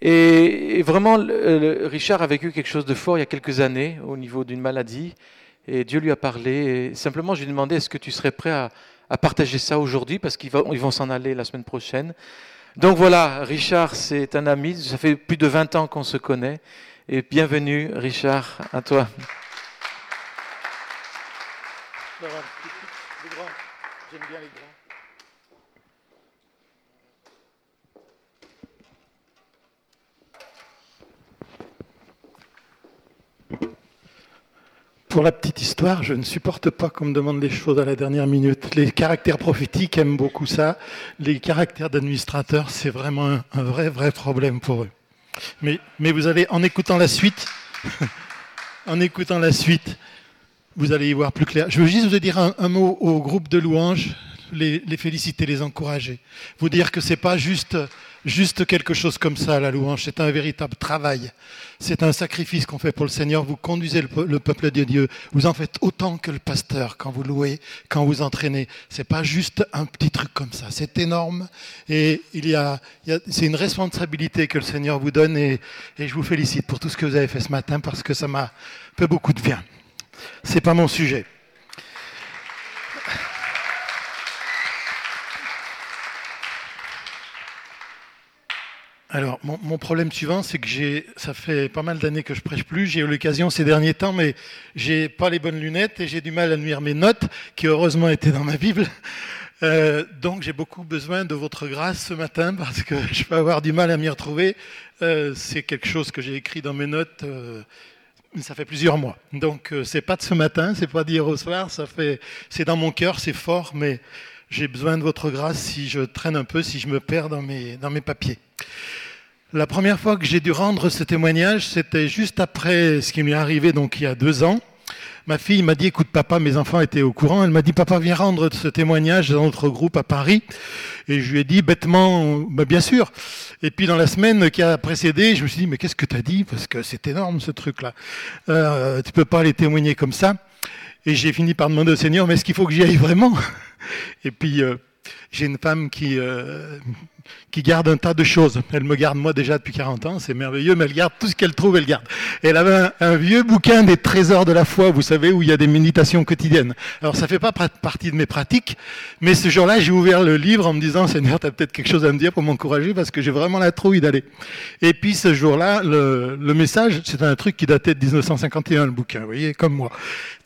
Et, vraiment, Richard a vécu quelque chose de fort il y a quelques années au niveau d'une maladie. Et Dieu lui a parlé. Et simplement, je lui ai demandé est-ce que tu serais prêt à, partager ça aujourd'hui? Parce qu'ils vont, s'en aller la semaine prochaine. Donc voilà, Richard, c'est un ami. Ça fait plus de 20 ans qu'on se connaît. Et bienvenue, Richard, à toi. J'aime bien les Pour la petite histoire, je ne supporte pas qu'on me demande des choses à la dernière minute. Les caractères prophétiques aiment beaucoup ça. Les caractères d'administrateurs, c'est vraiment un, vrai, vrai problème pour eux. Mais, mais vous allez, en écoutant la suite, en écoutant la suite, vous allez y voir plus clair. Je veux juste vous dire un mot au groupe de louanges les, féliciter, les encourager. Vous dire que c'est pas juste, juste quelque chose comme ça, la louange. C'est un véritable travail. C'est un sacrifice qu'on fait pour le Seigneur. Vous conduisez le, peuple de Dieu. Vous en faites autant que le pasteur quand vous louez, quand vous entraînez. C'est pas juste un petit truc comme ça. C'est énorme. Et il y a, c'est une responsabilité que le Seigneur vous donne. Et, et je vous félicite pour tout ce que vous avez fait ce matin parce que ça m'a fait beaucoup de bien. C'est pas mon sujet. Alors, mon, problème suivant, c'est que j'ai, ça fait pas mal d'années que je prêche plus. J'ai eu l'occasion ces derniers temps, mais j'ai pas les bonnes lunettes et j'ai du mal à nuire mes notes, qui heureusement étaient dans ma Bible. Euh, donc, j'ai beaucoup besoin de votre grâce ce matin parce que je peux avoir du mal à m'y retrouver. Euh, c'est quelque chose que j'ai écrit dans mes notes. Euh, ça fait plusieurs mois. Donc, c'est pas de ce matin, c'est pas d'hier au soir. Ça fait, c'est dans mon cœur, c'est fort, mais j'ai besoin de votre grâce si je traîne un peu, si je me perds dans mes, dans mes papiers. La première fois que j'ai dû rendre ce témoignage, c'était juste après ce qui m'est arrivé donc il y a deux ans. Ma fille m'a dit, écoute papa, mes enfants étaient au courant, elle m'a dit, papa, viens rendre ce témoignage dans notre groupe à Paris. Et je lui ai dit bêtement, bah, bien sûr. Et puis dans la semaine qui a précédé, je me suis dit, mais qu'est-ce que tu as dit? Parce que c'est énorme ce truc-là. Euh, tu peux pas aller témoigner comme ça. Et j'ai fini par demander au Seigneur, mais est-ce qu'il faut que j'y aille vraiment? Et puis, euh, j'ai une femme qui, euh, qui garde un tas de choses. Elle me garde moi déjà depuis 40 ans, c'est merveilleux, mais elle garde tout ce qu'elle trouve, elle garde. elle avait un, vieux bouquin des trésors de la foi, vous savez, où il y a des méditations quotidiennes. Alors ça fait pas partie de mes pratiques, mais ce jour-là, j'ai ouvert le livre en me disant, Seigneur, tu as peut-être quelque chose à me dire pour m'encourager parce que j'ai vraiment la trouille d'aller. Et puis ce jour-là, le, le message, c'est un truc qui datait de 1951, le bouquin, vous voyez, comme moi.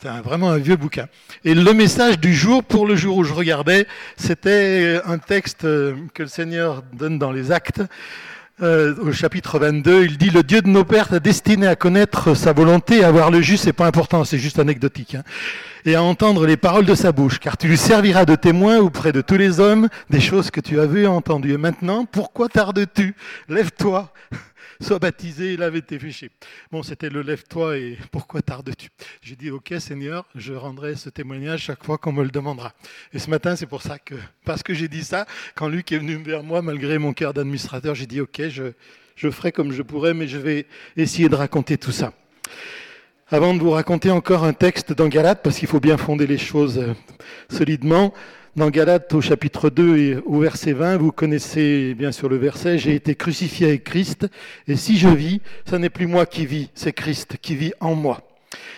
C'est vraiment un vieux bouquin. Et le message du jour, pour le jour où je regardais, c'était un texte euh, que le Seigneur donne dans les actes. Euh, au chapitre 22, il dit Le Dieu de nos pères t'a destiné à connaître sa volonté, à voir le juste, c'est pas important, c'est juste anecdotique, hein, et à entendre les paroles de sa bouche, car tu lui serviras de témoin auprès de tous les hommes des choses que tu as vues et entendues. Et maintenant, pourquoi tardes-tu? Lève-toi, sois baptisé, lave tes péchés. Bon, c'était le lève-toi et pourquoi tardes-tu? J'ai dit, ok Seigneur, je rendrai ce témoignage chaque fois qu'on me le demandera. Et ce matin, c'est pour ça que, parce que j'ai dit ça, quand Luc est venu vers moi, malgré mon cœur d'administrateur, j'ai dit, ok, je, je ferai comme je pourrai, mais je vais essayer de raconter tout ça. Avant de vous raconter encore un texte dans Galate, parce qu'il faut bien fonder les choses euh, solidement, dans Galates au chapitre 2 et au verset 20, vous connaissez bien sûr le verset, j'ai été crucifié avec Christ, et si je vis, ce n'est plus moi qui vis, c'est Christ qui vit en moi.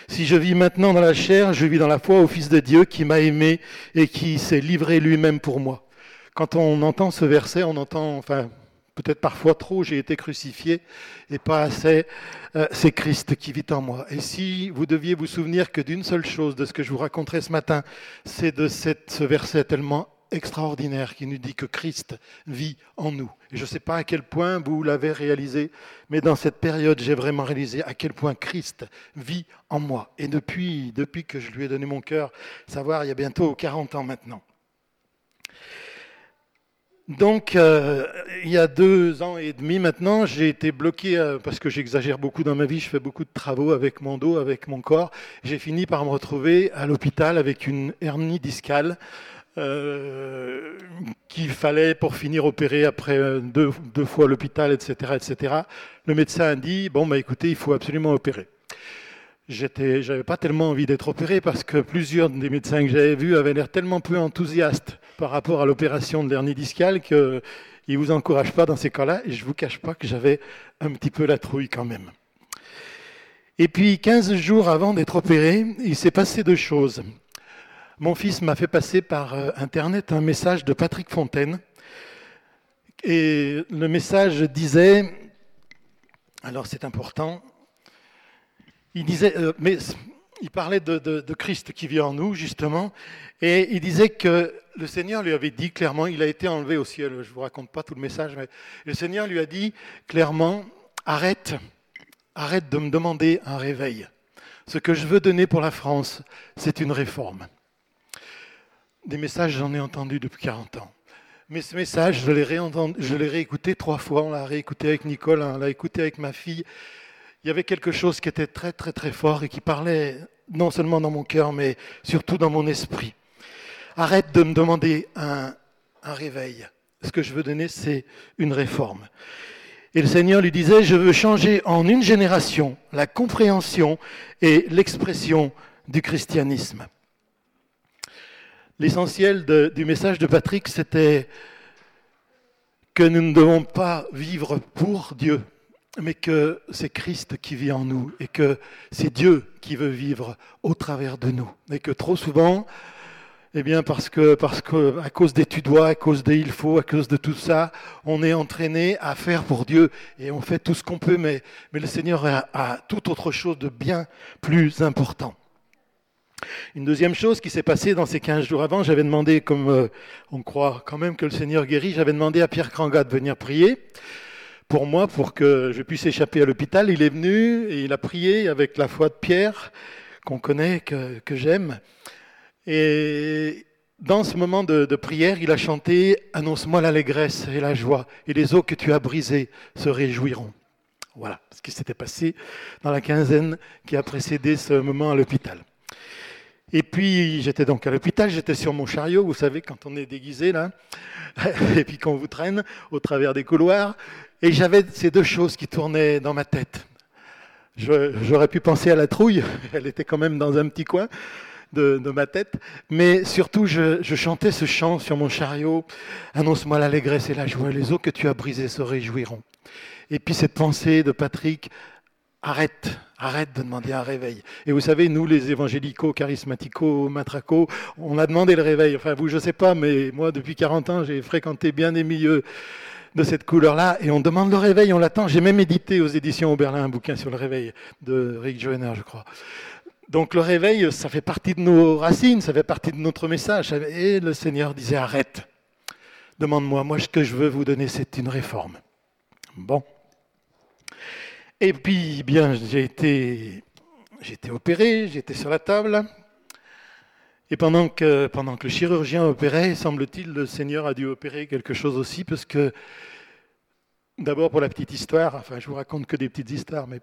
Si je vis maintenant dans la chair, je vis dans la foi au Fils de Dieu qui m'a aimé et qui s'est livré lui-même pour moi. Quand on entend ce verset, on entend, enfin, peut-être parfois trop, j'ai été crucifié et pas assez, euh, c'est Christ qui vit en moi. Et si vous deviez vous souvenir que d'une seule chose de ce que je vous raconterai ce matin, c'est de ce verset tellement extraordinaire qui nous dit que Christ vit en nous. Et je ne sais pas à quel point vous l'avez réalisé, mais dans cette période, j'ai vraiment réalisé à quel point Christ vit en moi. Et depuis, depuis que je lui ai donné mon cœur, savoir, il y a bientôt 40 ans maintenant. Donc, euh, il y a deux ans et demi maintenant, j'ai été bloqué euh, parce que j'exagère beaucoup dans ma vie. Je fais beaucoup de travaux avec mon dos, avec mon corps. J'ai fini par me retrouver à l'hôpital avec une hernie discale euh, qu'il fallait pour finir opérer après deux, deux fois l'hôpital, etc., etc. Le médecin a dit bon, bah écoutez, il faut absolument opérer. J'étais, j'avais pas tellement envie d'être opéré parce que plusieurs des médecins que j'avais vus avaient l'air tellement peu enthousiastes par rapport à l'opération de l'hernie discale qu'ils qui vous encourage pas dans ces cas-là. Et je vous cache pas que j'avais un petit peu la trouille quand même. Et puis, 15 jours avant d'être opéré, il s'est passé deux choses. Mon fils m'a fait passer par euh, Internet un message de Patrick Fontaine. Et le message disait, alors c'est important, il disait, euh, il parlait de, Christ qui vit en nous, justement, et il disait que le Seigneur lui avait dit clairement, il a été enlevé au ciel, je ne vous raconte pas tout le message, mais le Seigneur lui a dit clairement, arrête, arrête de me demander un réveil. Ce que je veux donner pour la France, c'est une réforme. Des messages, j'en ai entendu depuis 40 ans. Mais ce message, je l'ai réécouté trois fois. On l'a réécouté avec Nicole, on l'a écouté avec ma fille. Il y avait quelque chose qui était très, très, très fort et qui parlait non seulement dans mon cœur, mais surtout dans mon esprit. Arrête de me demander un, un réveil. Ce que je veux donner, c'est une réforme. Et le Seigneur lui disait, je veux changer en une génération la compréhension et l'expression du christianisme. L'essentiel du message de Patrick, c'était que nous ne devons pas vivre pour Dieu, mais que c'est Christ qui vit en nous et que c'est Dieu qui veut vivre au travers de nous. Et que trop souvent, eh bien parce que, parce que à cause des tu dois, à cause des il faut, à cause de tout ça, on est entraîné à faire pour Dieu et on fait tout ce qu'on peut, mais, mais le Seigneur a, tout autre chose de bien plus important. Une deuxième chose qui s'est passée dans ces 15 jours avant, j'avais demandé, comme euh, on croit quand même que le Seigneur guérit, j'avais demandé à Pierre Kranga de venir prier pour moi, pour que je puisse échapper à l'hôpital. Il est venu et il a prié avec la foi de Pierre, qu'on connaît, que, j'aime. Et dans ce moment de, de prière, il a chanté Annonce-moi l'allégresse et la joie, et les eaux que tu as brisées se réjouiront. Voilà ce qui s'était passé dans la quinzaine qui a précédé ce moment à l'hôpital. Et puis j'étais donc à l'hôpital, j'étais sur mon chariot, vous savez, quand on est déguisé là, et puis qu'on vous traîne au travers des couloirs, et j'avais ces deux choses qui tournaient dans ma tête. J'aurais pu penser à la trouille, elle était quand même dans un petit coin de, ma tête, mais surtout je, chantais ce chant sur mon chariot, annonce-moi l'allégresse et la joie, les eaux que tu as brisées se réjouiront. Et puis cette pensée de Patrick, arrête, arrête de demander un réveil. Et vous savez, nous, les évangélicaux, charismaticaux, matracaux, on a demandé le réveil. Enfin, vous, je ne sais pas, mais moi, depuis 40 ans, j'ai fréquenté bien des milieux de cette couleur-là, et on demande le réveil, on l'attend. J'ai même édité aux éditions Oberlin un bouquin sur le réveil de Rick Joyner, je crois. Donc le réveil, ça fait partie de nos racines, ça fait partie de notre message. Et le Seigneur disait, arrête, demande-moi, moi ce que je veux vous donner, c'est une réforme. Bon. Et puis, bien, j'ai été, j'ai été opéré, j'étais sur la table. Et pendant que, le chirurgien opérait, semble-t-il, le Seigneur a dû opérer quelque chose aussi, parce que, d'abord pour la petite histoire, enfin je vous raconte que des petites histoires, mais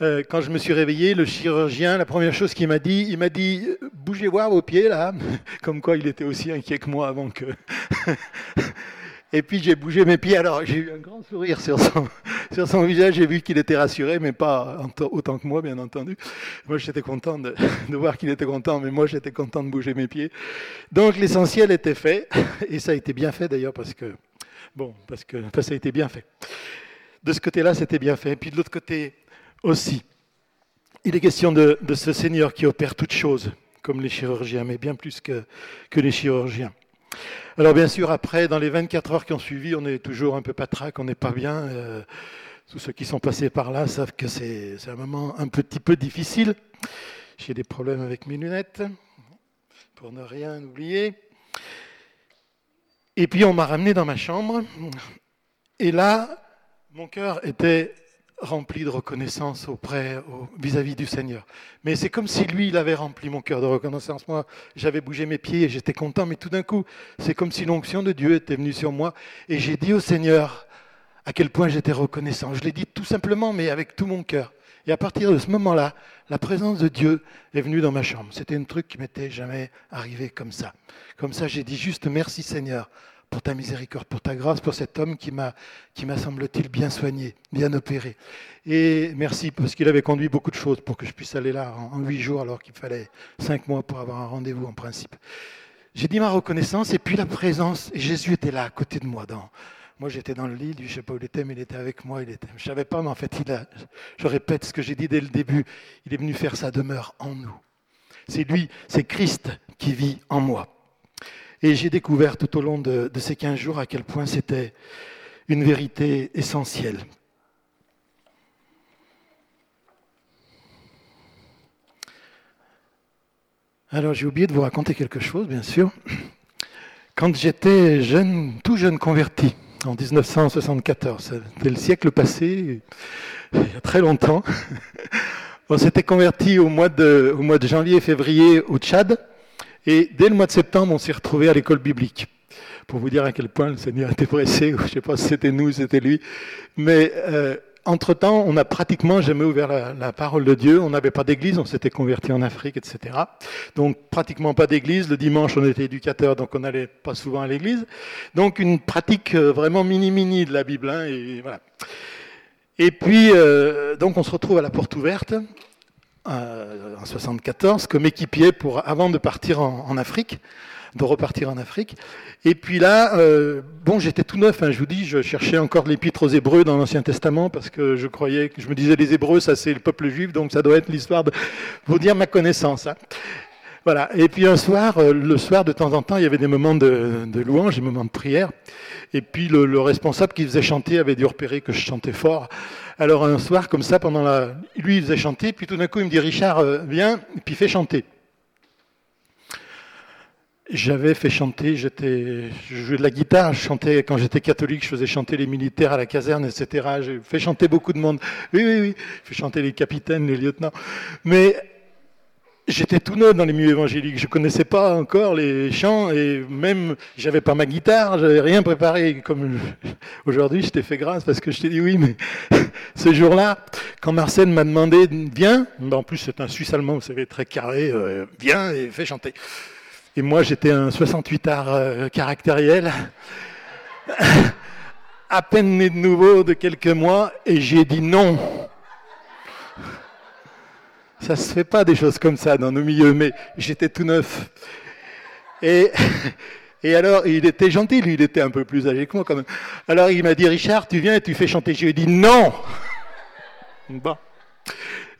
euh, quand je me suis réveillé, le chirurgien, la première chose qu'il m'a dit, il m'a dit, bougez voir vos pieds là, comme quoi il était aussi inquiet que moi avant que... Et puis j'ai bougé mes pieds. Alors j'ai eu un grand sourire sur son, sur son visage. J'ai vu qu'il était rassuré, mais pas autant que moi, bien entendu. Moi, j'étais content de, voir qu'il était content, mais moi, j'étais content de bouger mes pieds. Donc l'essentiel était fait, et ça a été bien fait d'ailleurs parce que bon, parce que enfin, ça a été bien fait. De ce côté-là, c'était bien fait. Et puis de l'autre côté aussi, il est question de, de ce Seigneur qui opère toutes choses, comme les chirurgiens, mais bien plus que, que les chirurgiens. Alors bien sûr, après, dans les 24 heures qui ont suivi, on est toujours un peu patraque, on n'est pas bien. Euh, tous ceux qui sont passés par là savent que c'est un moment un petit peu difficile. J'ai des problèmes avec mes lunettes, pour ne rien oublier. Et puis on m'a ramené dans ma chambre, et là, mon cœur était rempli de reconnaissance auprès, vis-à-vis du Seigneur. Mais c'est comme si lui, il avait rempli mon cœur de reconnaissance. Moi, j'avais bougé mes pieds et j'étais content, mais tout d'un coup, c'est comme si l'onction de Dieu était venue sur moi et j'ai dit au Seigneur à quel point j'étais reconnaissant. Je l'ai dit tout simplement, mais avec tout mon cœur. Et à partir de ce moment-là, la présence de Dieu est venue dans ma chambre. C'était un truc qui m'était jamais arrivé comme ça. Comme ça, j'ai dit juste merci Seigneur pour ta miséricorde, pour ta grâce, pour cet homme qui m'a, qui m'a semble-t-il, bien soigné, bien opéré. Et merci parce qu'il avait conduit beaucoup de choses pour que je puisse aller là en huit jours alors qu'il fallait cinq mois pour avoir un rendez-vous en principe. J'ai dit ma reconnaissance et puis la présence, et Jésus était là à côté de moi dans, Moi, j'étais dans le lit, lui, je ne sais pas où il était, mais il était avec moi. Il était... Je ne savais pas, mais en fait, il a... je répète ce que j'ai dit dès le début. Il est venu faire sa demeure en nous. C'est lui, c'est Christ qui vit en moi. Et j'ai découvert tout au long de, ces 15 jours à quel point c'était une vérité essentielle. Alors j'ai oublié de vous raconter quelque chose, bien sûr. Quand j'étais jeune, tout jeune converti, en 1974, c'était le siècle passé, il y a très longtemps, on s'était converti au mois, de, au mois de janvier et février au Tchad, et dès le mois de septembre, on s'est retrouvé à l'école biblique. Pour vous dire à quel point le Seigneur était pressé, je ne sais pas si c'était nous, c'était lui, mais euh, entre-temps, on n'a pratiquement jamais ouvert la, parole de Dieu. On n'avait pas d'église, on s'était converti en Afrique, etc. Donc pratiquement pas d'église. Le dimanche, on était éducateur, donc on n'allait pas souvent à l'église. Donc une pratique euh, vraiment mini-mini de la Bible. Hein, et, puis, euh, donc on se retrouve à la porte ouverte euh, en 74 comme équipier pour, avant de partir en Afrique de repartir en Afrique. Et puis là, euh, bon, j'étais tout neuf, hein, je vous dis, je cherchais encore l'épître aux Hébreux dans l'Ancien Testament parce que je croyais, je me disais, les Hébreux, ça c'est le peuple juif, donc ça doit être l'histoire de vous dire ma connaissance. Hein. Voilà. Et puis un soir, euh, le soir, de temps en temps, il y avait des moments de louange, des moments de prière. Et puis le, responsable qui faisait chanter avait dû repérer que je chantais fort. Alors un soir, comme ça, pendant la, lui il faisait chanter, puis tout d'un coup il me dit Richard, euh, viens, puis fais chanter. J'avais fait chanter, j'étais, je jouais de la guitare, je chantais quand j'étais catholique, je faisais chanter les militaires à la caserne, etc. J'ai fait chanter beaucoup de monde. Oui, oui, oui. J'ai fait chanter les capitaines, les lieutenants. Mais j'étais tout neuf dans les milieux évangéliques. Je connaissais pas encore les chants et même j'avais pas ma guitare, j'avais rien préparé. Comme aujourd'hui, je t'ai fait grâce parce que je t'ai dit oui, mais ce jour-là, quand Marcel m'a demandé viens, en plus c'est un Suisse allemand, vous savez, très carré, euh, viens et fais chanter. Et moi, j'étais un 68 art euh, caractériel, à peine né de nouveau de quelques mois, et j'ai dit non. Ça se fait pas des choses comme ça dans nos milieux, mais j'étais tout neuf. Et, alors, il était gentil, lui, il était un peu plus âgé que moi quand même. Alors, il m'a dit, Richard, tu viens et tu fais chanter. Je lui ai dit non. Bon.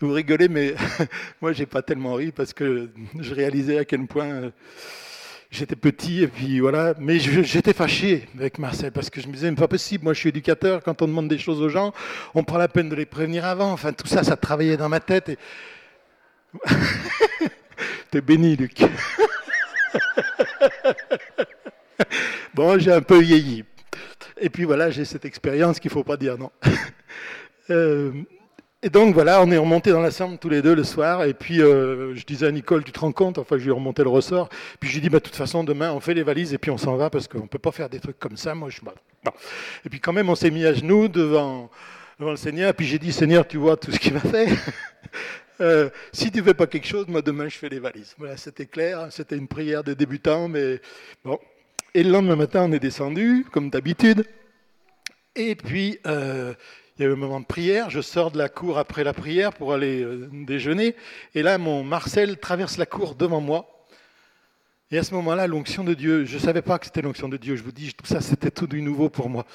Vous rigolez, mais moi, j'ai pas tellement ri parce que je réalisais à quel point euh, j'étais petit et puis voilà. Mais j'étais fâché avec Marcel parce que je me disais, mais pas possible. Moi, je suis éducateur. Quand on demande des choses aux gens, on prend la peine de les prévenir avant. Enfin, tout ça, ça travaillait dans ma tête. T'es béni, Luc. bon, j'ai un peu vieilli. Et puis voilà, j'ai cette expérience qu'il ne faut pas dire non. Euh, et donc voilà, on est remonté dans la chambre tous les deux le soir, et puis euh, je disais à Nicole, tu te rends compte? Enfin, je lui ai remonté le ressort. Puis je lui ai dit, bah, de toute façon, demain, on fait les valises et puis on s'en va parce qu'on ne peut pas faire des trucs comme ça. Moi, je... Et puis quand même, on s'est mis à genoux devant, devant le Seigneur, puis j'ai dit, Seigneur, tu vois tout ce qu'il m'a fait? Euh, si tu ne fais pas quelque chose, moi, demain, je fais les valises. Voilà, c'était clair, c'était une prière de débutant, mais bon. Et le lendemain matin, on est descendu, comme d'habitude. Et puis, euh, il y a eu un moment de prière, je sors de la cour après la prière pour aller euh, déjeuner, et là, mon Marcel traverse la cour devant moi. Et à ce moment-là, l'onction de Dieu, je ne savais pas que c'était l'onction de Dieu, je vous dis, tout ça, c'était tout du nouveau pour moi.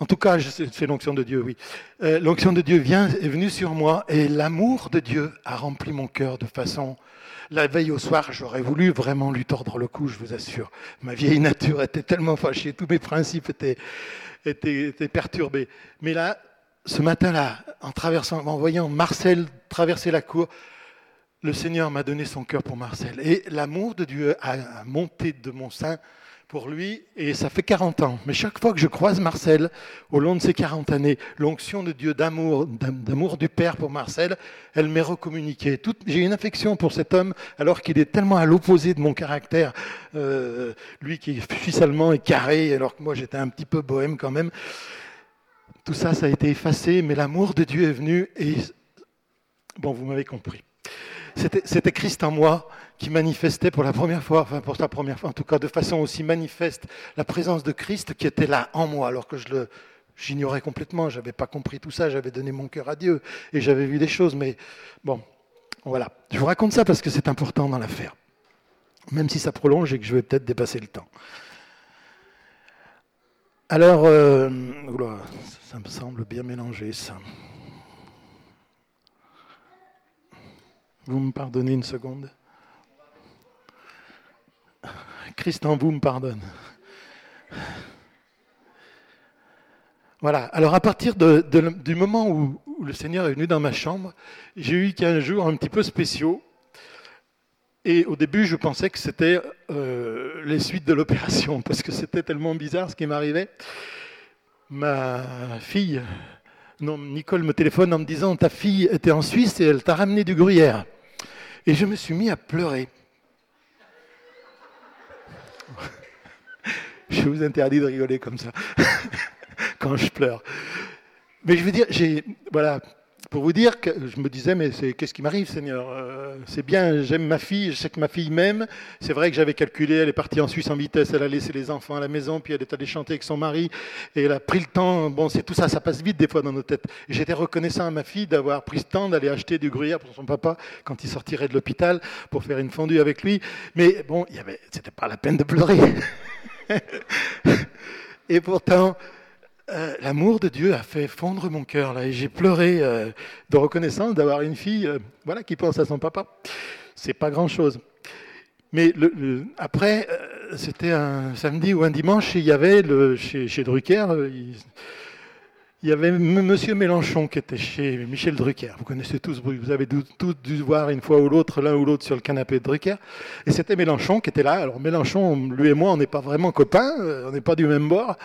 En tout cas, c'est l'onction de Dieu, oui. Euh, l'onction de Dieu vient, est venue sur moi, et l'amour de Dieu a rempli mon cœur de façon... La veille au soir, j'aurais voulu vraiment lui tordre le cou, je vous assure. Ma vieille nature était tellement fâchée, tous mes principes étaient, étaient, étaient perturbés. Mais là, ce matin-là, en en voyant Marcel traverser la cour, le Seigneur m'a donné son cœur pour Marcel. Et l'amour de Dieu a monté de mon sein pour lui, et ça fait 40 ans. Mais chaque fois que je croise Marcel, au long de ces 40 années, l'onction de Dieu d'amour, d'amour du Père pour Marcel, elle m'est recommuniquée. J'ai une affection pour cet homme, alors qu'il est tellement à l'opposé de mon caractère. Euh, lui qui est suisse allemand et carré, alors que moi j'étais un petit peu bohème quand même. Tout ça, ça a été effacé, mais l'amour de Dieu est venu et, bon, vous m'avez compris. C'était Christ en moi qui manifestait pour la première fois, enfin pour la première fois, en tout cas de façon aussi manifeste, la présence de Christ qui était là en moi, alors que je le, j'ignorais complètement, j'avais pas compris tout ça, j'avais donné mon cœur à Dieu et j'avais vu des choses, mais bon, voilà. Je vous raconte ça parce que c'est important dans l'affaire, même si ça prolonge et que je vais peut-être dépasser le temps. Alors, euh, ça me semble bien mélangé ça. Vous me pardonnez une seconde Christ en vous me pardonne. Voilà, alors à partir du moment où, le Seigneur est venu dans ma chambre, j'ai eu 15 jours un petit peu spéciaux. Et au début, je pensais que c'était euh, les suites de l'opération, parce que c'était tellement bizarre ce qui m'arrivait. Ma fille, non, Nicole me téléphone en me disant Ta fille était en Suisse et elle t'a ramené du gruyère. Et je me suis mis à pleurer. Je vous interdis de rigoler comme ça quand je pleure. Mais je veux dire, j'ai, voilà, pour vous dire que je me disais, mais qu'est-ce qui m'arrive, Seigneur? Euh, C'est bien, j'aime ma fille, je sais que ma fille m'aime. C'est vrai que j'avais calculé, elle est partie en Suisse en vitesse, elle a laissé les enfants à la maison, puis elle est allée chanter avec son mari, et elle a pris le temps. Bon, c'est tout ça, ça passe vite des fois dans nos têtes. j'étais reconnaissant à ma fille d'avoir pris le temps d'aller acheter du gruyère pour son papa quand il sortirait de l'hôpital pour faire une fondue avec lui. Mais bon, il y avait, c'était pas la peine de pleurer. et pourtant, euh, l'amour de Dieu a fait fondre mon cœur là, et j'ai pleuré euh, de reconnaissance d'avoir une fille, euh, voilà, qui pense à son papa. C'est pas grand chose. Mais après, c'était un samedi ou un dimanche, il y avait chez Drucker, il, y avait Monsieur Mélenchon qui était chez Michel Drucker. Vous connaissez tous, vous avez tous dû voir une fois ou l'autre, l'un ou l'autre sur le canapé de Drucker. Et c'était Mélenchon qui était là. Alors Mélenchon, lui et moi, on n'est pas vraiment copains, on n'est pas du même bord.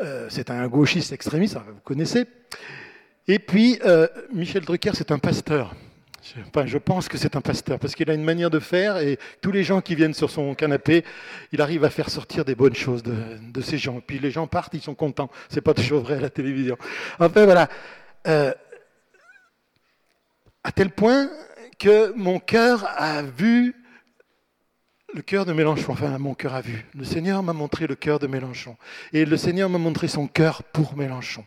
Euh, c'est un gauchiste extrémiste, vous connaissez. Et puis, euh, Michel Drucker, c'est un pasteur. Enfin, je pense que c'est un pasteur, parce qu'il a une manière de faire, et tous les gens qui viennent sur son canapé, il arrive à faire sortir des bonnes choses de, ces gens. Puis les gens partent, ils sont contents. C'est pas toujours vrai à la télévision. Enfin, voilà. Euh, à tel point que mon cœur a vu le cœur de Mélenchon, enfin mon cœur a vu. Le Seigneur m'a montré le cœur de Mélenchon. Et le Seigneur m'a montré son cœur pour Mélenchon.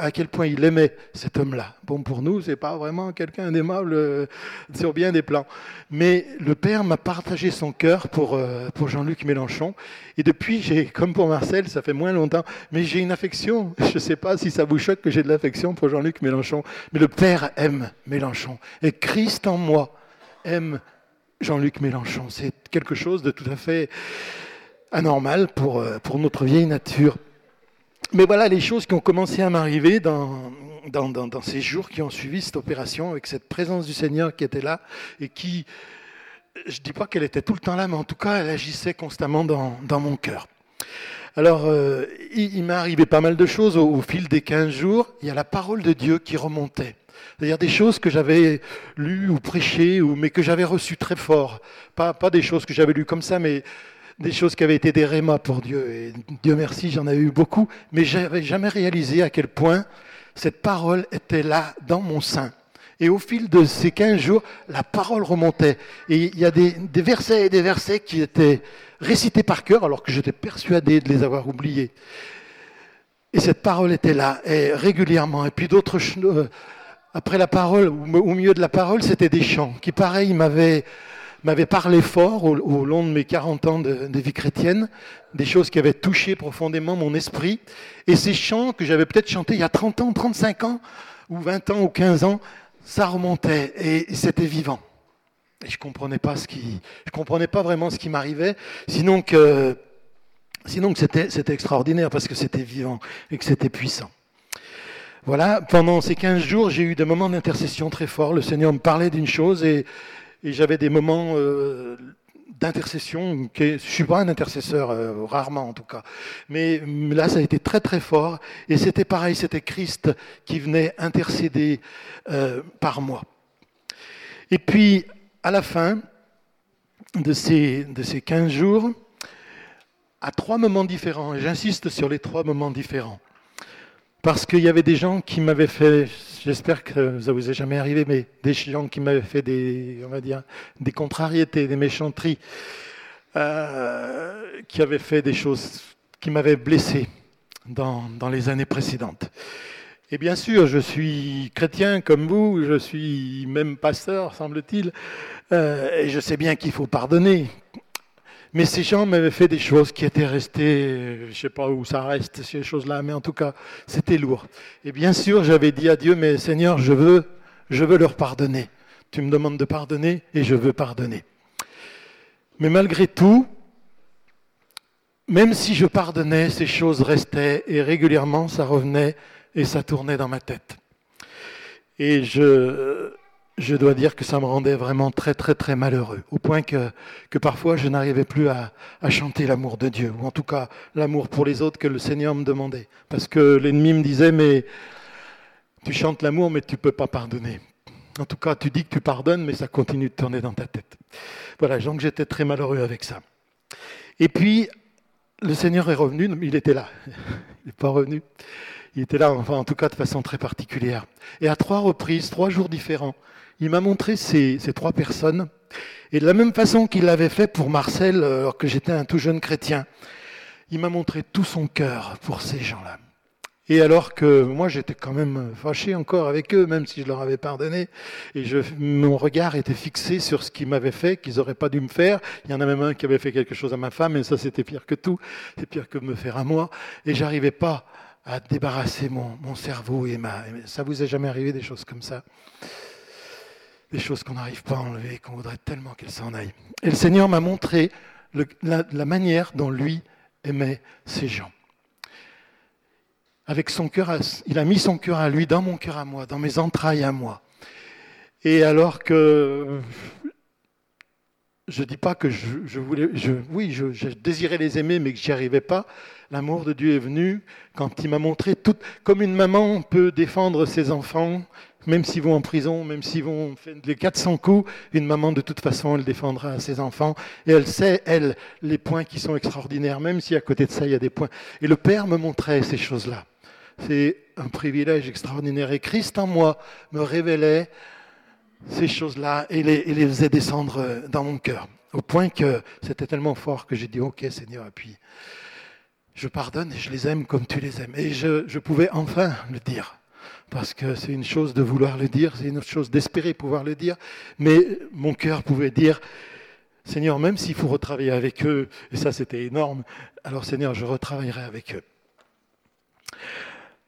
à quel point il aimait cet homme-là. Bon, pour nous, c'est pas vraiment quelqu'un d'aimable euh, sur bien des plans. Mais le Père m'a partagé son cœur pour, euh, Jean-Luc Mélenchon. Et depuis, comme pour Marcel, ça fait moins longtemps, mais j'ai une affection. Je ne sais pas si ça vous choque que j'ai de l'affection pour Jean-Luc Mélenchon. Mais le Père aime Mélenchon. Et Christ en moi aime Jean-Luc Mélenchon. C'est quelque chose de tout à fait anormal pour, euh, pour notre vieille nature. Mais voilà les choses qui ont commencé à m'arriver dans, ces jours qui ont suivi cette opération, avec cette présence du Seigneur qui était là et qui, je ne dis pas qu'elle était tout le temps là, mais en tout cas, elle agissait constamment dans, mon cœur. Alors, euh, il, m'est arrivé pas mal de choses au, au, fil des 15 jours. Il y a la parole de Dieu qui remontait. C'est-à-dire des choses que j'avais lues ou prêchées, ou, mais que j'avais reçues très fort. Pas, pas des choses que j'avais lues comme ça, mais des choses qui avaient été des rémas pour Dieu. Et Dieu merci, j'en avais eu beaucoup, mais j'avais jamais réalisé à quel point cette parole était là dans mon sein. Et au fil de ces 15 jours, la parole remontait. Et il y a des, des versets et des versets qui étaient récités par cœur, alors que j'étais persuadé de les avoir oubliés. Et cette parole était là, et régulièrement. Et puis d'autres euh, après la parole, au milieu de la parole, c'était des chants qui, pareil, m'avaient parlé fort au, long de mes 40 ans de, vie chrétienne, des choses qui avaient touché profondément mon esprit. Et ces chants que j'avais peut-être chantés il y a 30 ans, 35 ans, ou 20 ans, ou 15 ans, ça remontait et c'était vivant. Et je comprenais pas ce qui, je comprenais pas vraiment ce qui m'arrivait, sinon que, sinon c'était extraordinaire parce que c'était vivant et que c'était puissant. Voilà, pendant ces 15 jours, j'ai eu des moments d'intercession très forts. Le Seigneur me parlait d'une chose et, j'avais des moments euh, d'intercession. Je ne suis pas un intercesseur, euh, rarement en tout cas. Mais là, ça a été très très fort. Et c'était pareil, c'était Christ qui venait intercéder euh, par moi. Et puis, à la fin de ces, de ces 15 jours, à trois moments différents, et j'insiste sur les trois moments différents, parce qu'il y avait des gens qui m'avaient fait, j'espère que ça vous est jamais arrivé, mais des gens qui m'avaient fait des, on va dire, des contrariétés, des méchanteries, euh, qui avaient fait des choses qui m'avaient blessé dans, les années précédentes. Et bien sûr, je suis chrétien comme vous, je suis même pasteur, semble-t-il, euh, et je sais bien qu'il faut pardonner. Mais ces gens m'avaient fait des choses qui étaient restées, je ne sais pas où ça reste, ces choses-là, mais en tout cas, c'était lourd. Et bien sûr, j'avais dit à Dieu, mais Seigneur, je veux, je veux leur pardonner. Tu me demandes de pardonner et je veux pardonner. Mais malgré tout, même si je pardonnais, ces choses restaient et régulièrement ça revenait et ça tournait dans ma tête. Et je, je dois dire que ça me rendait vraiment très très très malheureux, au point que, que parfois je n'arrivais plus à, à chanter l'amour de Dieu, ou en tout cas l'amour pour les autres que le Seigneur me demandait. Parce que l'ennemi me disait, mais tu chantes l'amour, mais tu ne peux pas pardonner. En tout cas, tu dis que tu pardonnes, mais ça continue de tourner dans ta tête. Voilà, donc j'étais très malheureux avec ça. Et puis, le Seigneur est revenu, il était là, il n'est pas revenu. Il était là, enfin, en tout cas de façon très particulière. Et à trois reprises, trois jours différents, il m'a montré ces, trois personnes. Et de la même façon qu'il l'avait fait pour Marcel, alors que j'étais un tout jeune chrétien, il m'a montré tout son cœur pour ces gens-là. Et alors que moi, j'étais quand même fâché encore avec eux, même si je leur avais pardonné. Et mon regard était fixé sur ce qu'ils m'avaient fait, qu'ils n'auraient pas dû me faire. Il y en a même un qui avait fait quelque chose à ma femme, et ça, c'était pire que tout. C'est pire que me faire à moi. Et j'arrivais pas à débarrasser mon, mon cerveau et ma. Ça vous est jamais arrivé des choses comme ça Des choses qu'on n'arrive pas à enlever, qu'on voudrait tellement qu'elles s'en aillent. Et le Seigneur m'a montré la, manière dont lui aimait ces gens avec son cœur, il a mis son cœur à lui dans mon cœur à moi, dans mes entrailles à moi. Et alors que je ne dis pas que je, voulais, oui, je, je, désirais les aimer, mais que j'y arrivais pas. L'amour de Dieu est venu quand il m'a montré tout, comme une maman peut défendre ses enfants, même s'ils vont en prison, même s'ils vont faire les 400 coups, une maman de toute façon, elle défendra ses enfants. Et elle sait, elle, les points qui sont extraordinaires, même si à côté de ça, il y a des points. Et le Père me montrait ces choses-là c'est un privilège extraordinaire. Et Christ en moi me révélait ces choses-là et les, et les, faisait descendre dans mon cœur. Au point que c'était tellement fort que j'ai dit, OK Seigneur, et puis je pardonne et je les aime comme tu les aimes. Et je pouvais enfin le dire. Parce que c'est une chose de vouloir le dire, c'est une autre chose d'espérer pouvoir le dire. Mais mon cœur pouvait dire, Seigneur, même s'il faut retravailler avec eux, et ça c'était énorme, alors Seigneur, je retravaillerai avec eux.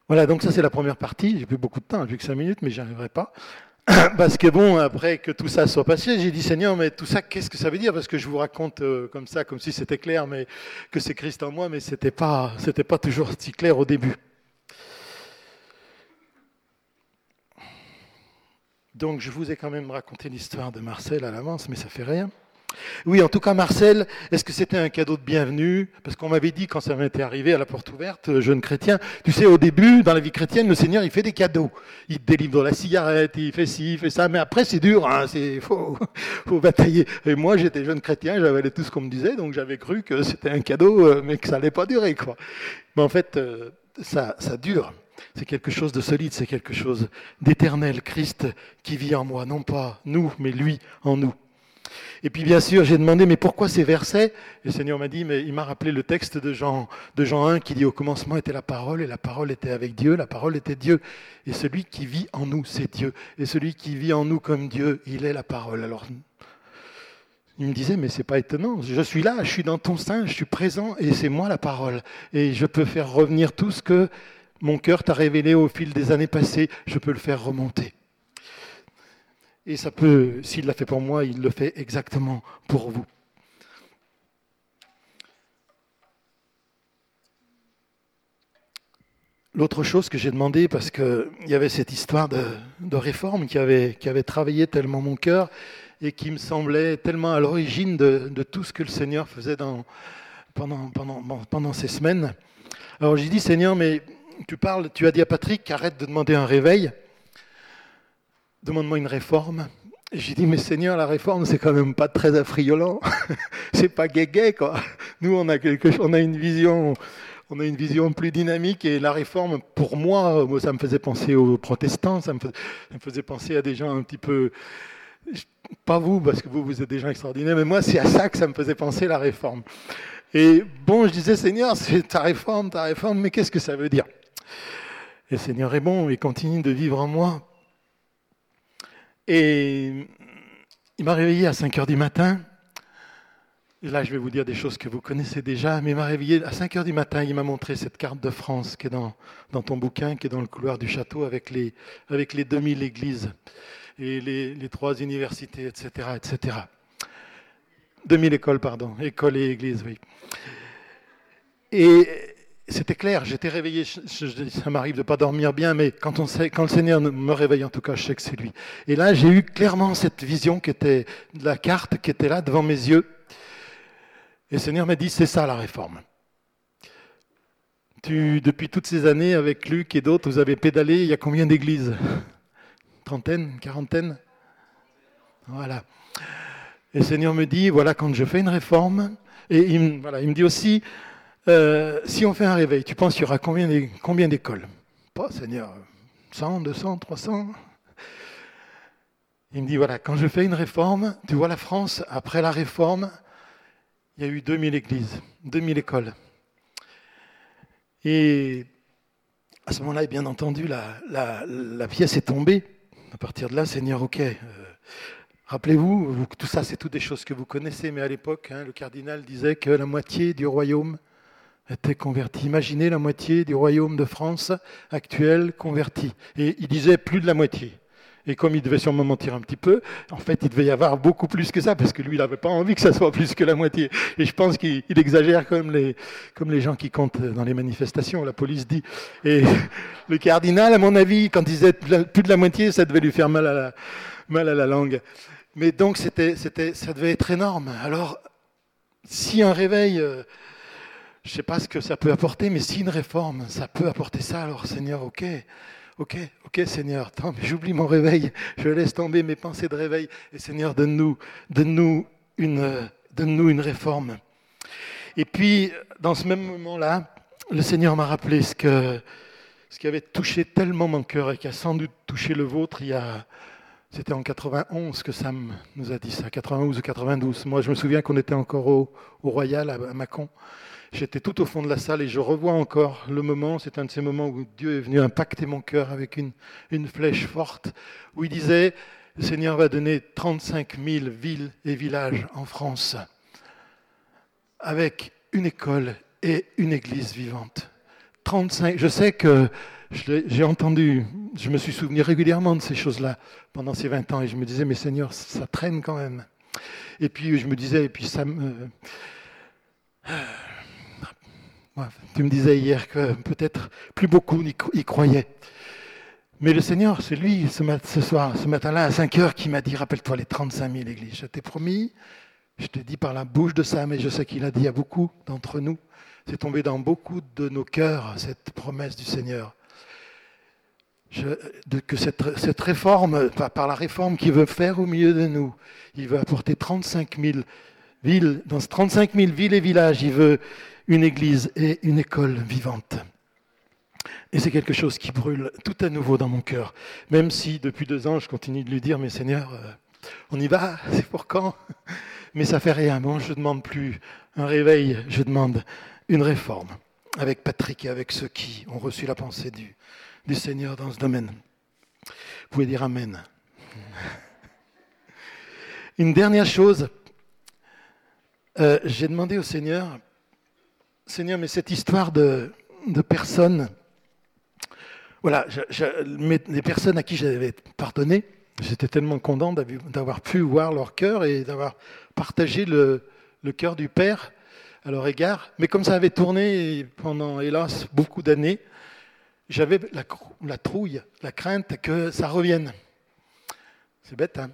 Voilà, donc ça c'est la première partie. J'ai plus beaucoup de temps, j'ai que cinq minutes, mais j'y arriverai pas. Parce que bon, après que tout ça soit passé, j'ai dit Seigneur, mais tout ça, qu'est-ce que ça veut dire? Parce que je vous raconte euh, comme ça, comme si c'était clair, mais que c'est Christ en moi, mais c'était pas, c'était pas toujours si clair au début. Donc je vous ai quand même raconté l'histoire de Marcel à l'avance, mais ça fait rien. Oui, en tout cas, Marcel, est-ce que c'était un cadeau de bienvenue? Parce qu'on m'avait dit, quand ça m'était arrivé à la porte ouverte, euh, jeune chrétien, tu sais, au début, dans la vie chrétienne, le Seigneur, il fait des cadeaux. Il délivre la cigarette, il fait ci, il fait ça, mais après, c'est dur, hein, faut batailler. Et moi, j'étais jeune chrétien, j'avais tout ce qu'on me disait, donc j'avais cru que c'était un cadeau, euh, mais que ça allait pas durer, quoi. Mais en fait, euh, ça, ça dure. C'est quelque chose de solide, c'est quelque chose d'éternel. Christ qui vit en moi, non pas nous, mais lui en nous. Et puis bien sûr, j'ai demandé, mais pourquoi ces versets? Et le Seigneur m'a dit, mais il m'a rappelé le texte de Jean, de Jean 1 qui dit, au commencement était la parole, et la parole était avec Dieu, la parole était Dieu. Et celui qui vit en nous, c'est Dieu. Et celui qui vit en nous comme Dieu, il est la parole. Alors, il me disait, mais c'est pas étonnant, je suis là, je suis dans ton sein, je suis présent, et c'est moi la parole. Et je peux faire revenir tout ce que mon cœur t'a révélé au fil des années passées, je peux le faire remonter. Et ça peut, s'il l'a fait pour moi, il le fait exactement pour vous. L'autre chose que j'ai demandé, parce qu'il y avait cette histoire de, réforme qui avait, qui avait, travaillé tellement mon cœur et qui me semblait tellement à l'origine de, tout ce que le Seigneur faisait pendant, pendant, pendant ces semaines. Alors j'ai dit, Seigneur, mais tu parles, tu as dit à Patrick, arrête de demander un réveil demande-moi une réforme. J'ai dit, mais Seigneur, la réforme, c'est quand même pas très affriolant. c'est pas gay quoi. Nous, on a quelque on a une vision, on a une vision plus dynamique et la réforme, pour moi, ça me faisait penser aux protestants, ça me faisait, penser à des gens un petit peu, pas vous, parce que vous, vous êtes des gens extraordinaires, mais moi, c'est à ça que ça me faisait penser la réforme. Et bon, je disais, Seigneur, c'est ta réforme, ta réforme, mais qu'est-ce que ça veut dire? Le Seigneur est bon, il continue de vivre en moi et il m'a réveillé à 5 heures du matin. Et là, je vais vous dire des choses que vous connaissez déjà, mais il m'a réveillé à 5 heures du matin. Il m'a montré cette carte de France qui est dans, dans ton bouquin, qui est dans le couloir du château avec les, avec les 2000 églises et les, les trois universités, etc., etc. 2000 écoles, pardon, écoles et églises, oui. Et c'était clair, j'étais réveillé, ça m'arrive de ne pas dormir bien, mais quand, le Seigneur me réveille, en tout cas, je sais que c'est lui. Et là, j'ai eu clairement cette vision qui était, de la carte qui était là devant mes yeux. Et le Seigneur m'a dit, c'est ça la réforme. Depuis toutes ces années, avec Luc et d'autres, vous avez pédalé, il y a combien d'églises? Trentaine Quarantaine? Voilà. Et le Seigneur me dit, voilà, quand je fais une réforme, et il, voilà, il me dit aussi, euh, si on fait un réveil, tu penses qu'il y aura combien d'écoles? Pas, Seigneur, 100, 200, 300 Il me dit, voilà, quand je fais une réforme, tu vois la France, après la réforme, il y a eu 2000 églises, 2000 écoles. Et à ce moment-là, bien entendu, la, pièce est tombée. À partir de là, Seigneur, ok. Euh, rappelez-vous, tout ça, c'est toutes des choses que vous connaissez, mais à l'époque, hein, le cardinal disait que la moitié du royaume était converti. Imaginez la moitié du royaume de France actuel converti. Et il disait plus de la moitié. Et comme il devait sûrement mentir un petit peu, en fait, il devait y avoir beaucoup plus que ça, parce que lui, il n'avait pas envie que ça soit plus que la moitié. Et je pense qu'il exagère comme les, comme les gens qui comptent dans les manifestations, la police dit. Et le cardinal, à mon avis, quand il disait plus de la moitié, ça devait lui faire mal à la, mal à la langue. Mais donc, c'était, c'était, ça devait être énorme. Alors, si un réveil... Je ne sais pas ce que ça peut apporter, mais si une réforme, ça peut apporter ça, alors Seigneur, ok, ok, ok Seigneur, j'oublie mon réveil, je laisse tomber mes pensées de réveil, et Seigneur, donne-nous donne une, donne une réforme. Et puis, dans ce même moment-là, le Seigneur m'a rappelé ce, que, ce qui avait touché tellement mon cœur et qui a sans doute touché le vôtre il y a... C'était en 91 que Sam nous a dit ça, 91 ou 92. Moi, je me souviens qu'on était encore au, Royal à Mâcon. J'étais tout au fond de la salle et je revois encore le moment, c'est un de ces moments où Dieu est venu impacter mon cœur avec une, une flèche forte, où il disait, le Seigneur va donner 35 000 villes et villages en France, avec une école et une église vivante. 35, je sais que j'ai entendu, je me suis souvenu régulièrement de ces choses-là pendant ces 20 ans et je me disais, mais Seigneur, ça traîne quand même. Et puis je me disais, et puis ça me tu me disais hier que peut-être plus beaucoup y croyaient. Mais le Seigneur, c'est lui, ce, soir, ce matin-là, à 5 heures, qui m'a dit Rappelle-toi les 35 000 églises. Je t'ai promis, je t'ai dit par la bouche de Sam, et je sais qu'il a dit à beaucoup d'entre nous. C'est tombé dans beaucoup de nos cœurs, cette promesse du Seigneur. Que cette, réforme, par la réforme qu'il veut faire au milieu de nous, il veut apporter 35 000 villes, dans 35 000 villes et villages, il veut une église et une école vivante. Et c'est quelque chose qui brûle tout à nouveau dans mon cœur, même si depuis deux ans je continue de lui dire, mais Seigneur, euh, on y va, c'est pour quand? Mais ça fait rien, bon, je ne demande plus un réveil, je demande une réforme, avec Patrick et avec ceux qui ont reçu la pensée du, du Seigneur dans ce domaine. Vous pouvez dire Amen. Une dernière chose, euh, j'ai demandé au Seigneur, Seigneur, mais cette histoire de, personnes, voilà, les personnes à qui j'avais pardonné, j'étais tellement content d'avoir pu voir leur cœur et d'avoir partagé le, cœur du Père à leur égard. Mais comme ça avait tourné pendant, hélas, beaucoup d'années, j'avais la, trouille, la crainte que ça revienne. C'est bête, hein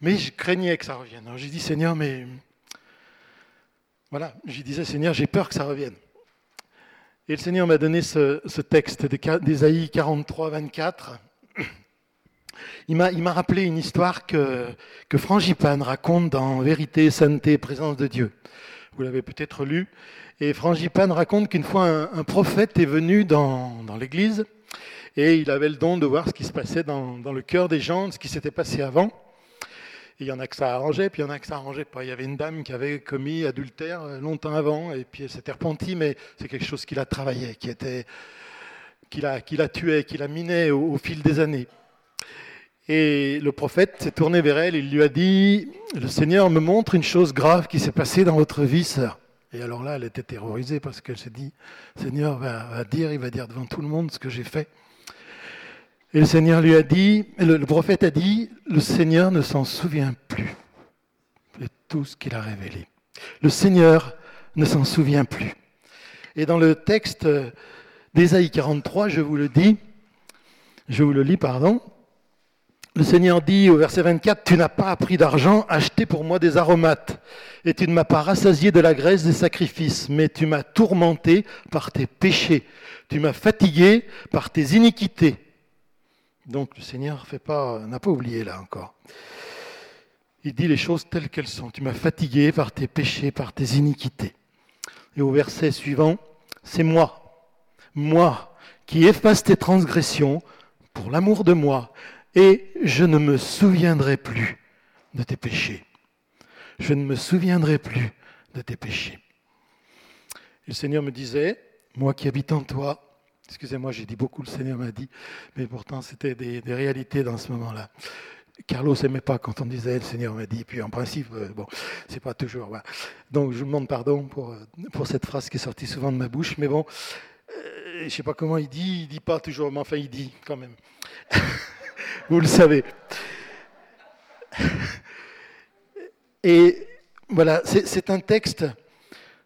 Mais je craignais que ça revienne. Alors j'ai dit, Seigneur, mais voilà, je disais, Seigneur, j'ai peur que ça revienne. Et le Seigneur m'a donné ce, texte d'Ésaïe 43, 24. Il m'a rappelé une histoire que, que Frangipane raconte dans Vérité, Sainteté, Présence de Dieu. Vous l'avez peut-être lu. Et Frangipane raconte qu'une fois un, prophète est venu dans, dans l'église et il avait le don de voir ce qui se passait dans, dans le cœur des gens, ce qui s'était passé avant il y en a que ça arrangeait, puis il y en a que ça arrangeait pas. Il y avait une dame qui avait commis adultère euh, longtemps avant, et puis elle s'était repentie, mais c'est quelque chose qu'il a travaillé, qui était, qu'il a, qu'il a tué, qu'il a miné au, fil des années. Et le prophète s'est tourné vers elle, il lui a dit, le Seigneur me montre une chose grave qui s'est passée dans votre vie, sœur. Et alors là, elle était terrorisée parce qu'elle s'est dit, Seigneur va, dire, il va dire devant tout le monde ce que j'ai fait. Et le Seigneur lui a dit, le, le prophète a dit, le Seigneur ne s'en souvient plus de tout ce qu'il a révélé. Le Seigneur ne s'en souvient plus. Et dans le texte d'Ésaïe 43, je vous le dis, je vous le lis, pardon, le Seigneur dit au verset 24, Tu n'as pas appris d'argent acheté pour moi des aromates, et tu ne m'as pas rassasié de la graisse des sacrifices, mais tu m'as tourmenté par tes péchés, tu m'as fatigué par tes iniquités. Donc le Seigneur n'a pas oublié là encore. Il dit les choses telles qu'elles sont. Tu m'as fatigué par tes péchés, par tes iniquités. Et au verset suivant, c'est moi, moi, qui efface tes transgressions pour l'amour de moi, et je ne me souviendrai plus de tes péchés. Je ne me souviendrai plus de tes péchés. Le Seigneur me disait, moi qui habite en toi, excusez-moi, j'ai dit beaucoup, le Seigneur m'a dit, mais pourtant c'était des, réalités dans ce moment-là. Carlos n'aimait pas quand on disait le Seigneur m'a dit, puis en principe, euh, bon, c'est pas toujours. Donc je vous demande pardon pour, euh, pour cette phrase qui est sortie souvent de ma bouche, mais bon, euh, je ne sais pas comment il dit, il dit pas toujours, mais enfin il dit quand même. vous le savez. Et voilà, c'est un texte,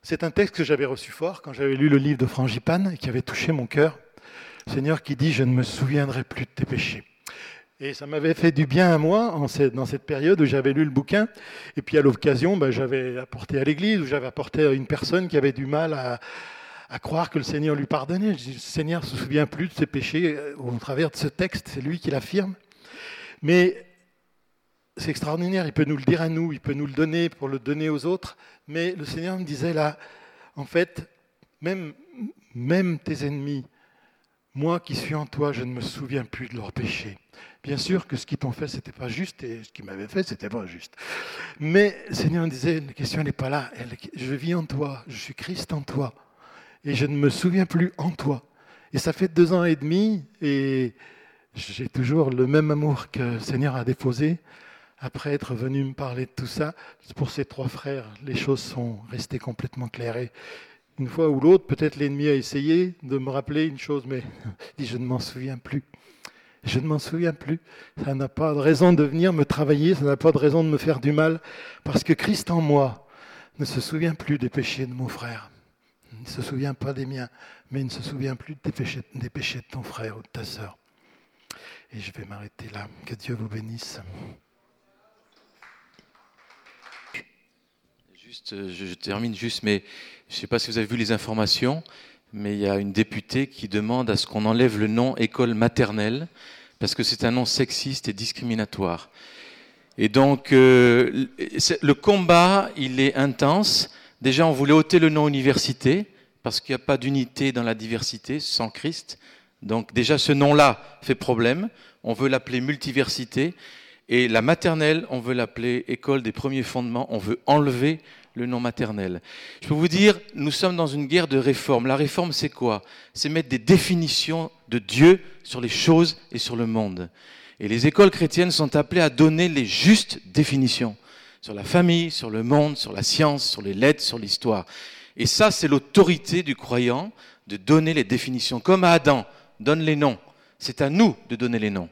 c'est un texte que j'avais reçu fort quand j'avais lu le livre de Frangipane et qui avait touché mon cœur. Seigneur qui dit, je ne me souviendrai plus de tes péchés. Et ça m'avait fait du bien à moi dans cette période où j'avais lu le bouquin. Et puis à l'occasion, ben, j'avais apporté à l'église, ou j'avais apporté à une personne qui avait du mal à, à croire que le Seigneur lui pardonnait. Le Seigneur ne se souvient plus de ses péchés euh, au travers de ce texte, c'est lui qui l'affirme. Mais c'est extraordinaire, il peut nous le dire à nous, il peut nous le donner pour le donner aux autres. Mais le Seigneur me disait là, en fait, même, même tes ennemis, moi qui suis en toi, je ne me souviens plus de leurs péchés. Bien sûr que ce qu'ils t'ont fait, ce n'était pas juste, et ce qu'ils m'avaient fait, ce n'était pas juste. Mais le Seigneur me disait, la question n'est pas là. je vis en toi, je suis Christ en toi et je ne me souviens plus en toi. Et ça fait deux ans et demi et j'ai toujours le même amour que le Seigneur a déposé. Après être venu me parler de tout ça, pour ces trois frères, les choses sont restées complètement claires. une fois ou l'autre, peut-être l'ennemi a essayé de me rappeler une chose, mais je ne m'en souviens plus. Je ne m'en souviens plus. Ça n'a pas de raison de venir me travailler, ça n'a pas de raison de me faire du mal, parce que Christ en moi ne se souvient plus des péchés de mon frère. Il ne se souvient pas des miens, mais il ne se souvient plus des péchés, de ton frère ou de ta sœur. Et je vais m'arrêter là. Que Dieu vous bénisse. Juste, euh, je, termine juste, mais je ne sais pas si vous avez vu les informations, mais il y a une députée qui demande à ce qu'on enlève le nom école maternelle, parce que c'est un nom sexiste et discriminatoire. Et donc, euh, le combat, il est intense. Déjà, on voulait ôter le nom université, parce qu'il n'y a pas d'unité dans la diversité sans Christ. Donc déjà, ce nom-là fait problème. On veut l'appeler multiversité. Et la maternelle, on veut l'appeler école des premiers fondements. On veut enlever le nom maternel. Je peux vous dire, nous sommes dans une guerre de réforme. La réforme, c'est quoi? C'est mettre des définitions de Dieu sur les choses et sur le monde. Et les écoles chrétiennes sont appelées à donner les justes définitions sur la famille, sur le monde, sur la science, sur les lettres, sur l'histoire. Et ça, c'est l'autorité du croyant de donner les définitions. Comme Adam, donne les noms. C'est à nous de donner les noms.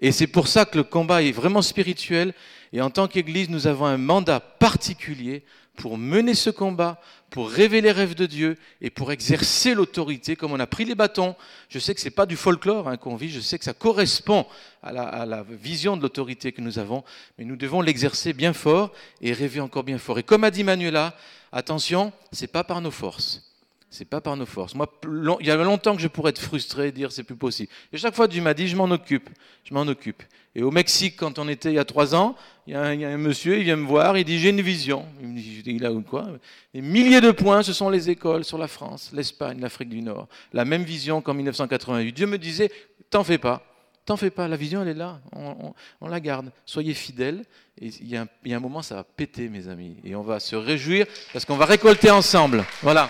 Et c'est pour ça que le combat est vraiment spirituel. Et en tant qu'Église, nous avons un mandat particulier pour mener ce combat, pour révéler les rêves de Dieu et pour exercer l'autorité, comme on a pris les bâtons. Je sais que ce n'est pas du folklore hein, qu'on vit, je sais que ça correspond à la, à la vision de l'autorité que nous avons, mais nous devons l'exercer bien fort et rêver encore bien fort. Et comme a dit Manuela, attention, ce n'est pas par nos forces. C'est pas par nos forces. Moi, il y a longtemps que je pourrais être frustré et dire c'est plus possible. Et chaque fois, Dieu m'a dit je m'en occupe, je m'en occupe. Et au Mexique, quand on était il y a trois ans, il y, a un, monsieur, il vient me voir, il dit j'ai une vision. Il me dit il a quoi? Des milliers de points, ce sont les écoles sur la France, l'Espagne, l'Afrique du Nord. La même vision qu'en 1988. Dieu me disait t'en fais pas, t'en fais pas, la vision elle est là, on, la garde. Soyez fidèles. Et il y a un moment, ça va péter, mes amis. Et on va se réjouir parce qu'on va récolter ensemble. Voilà.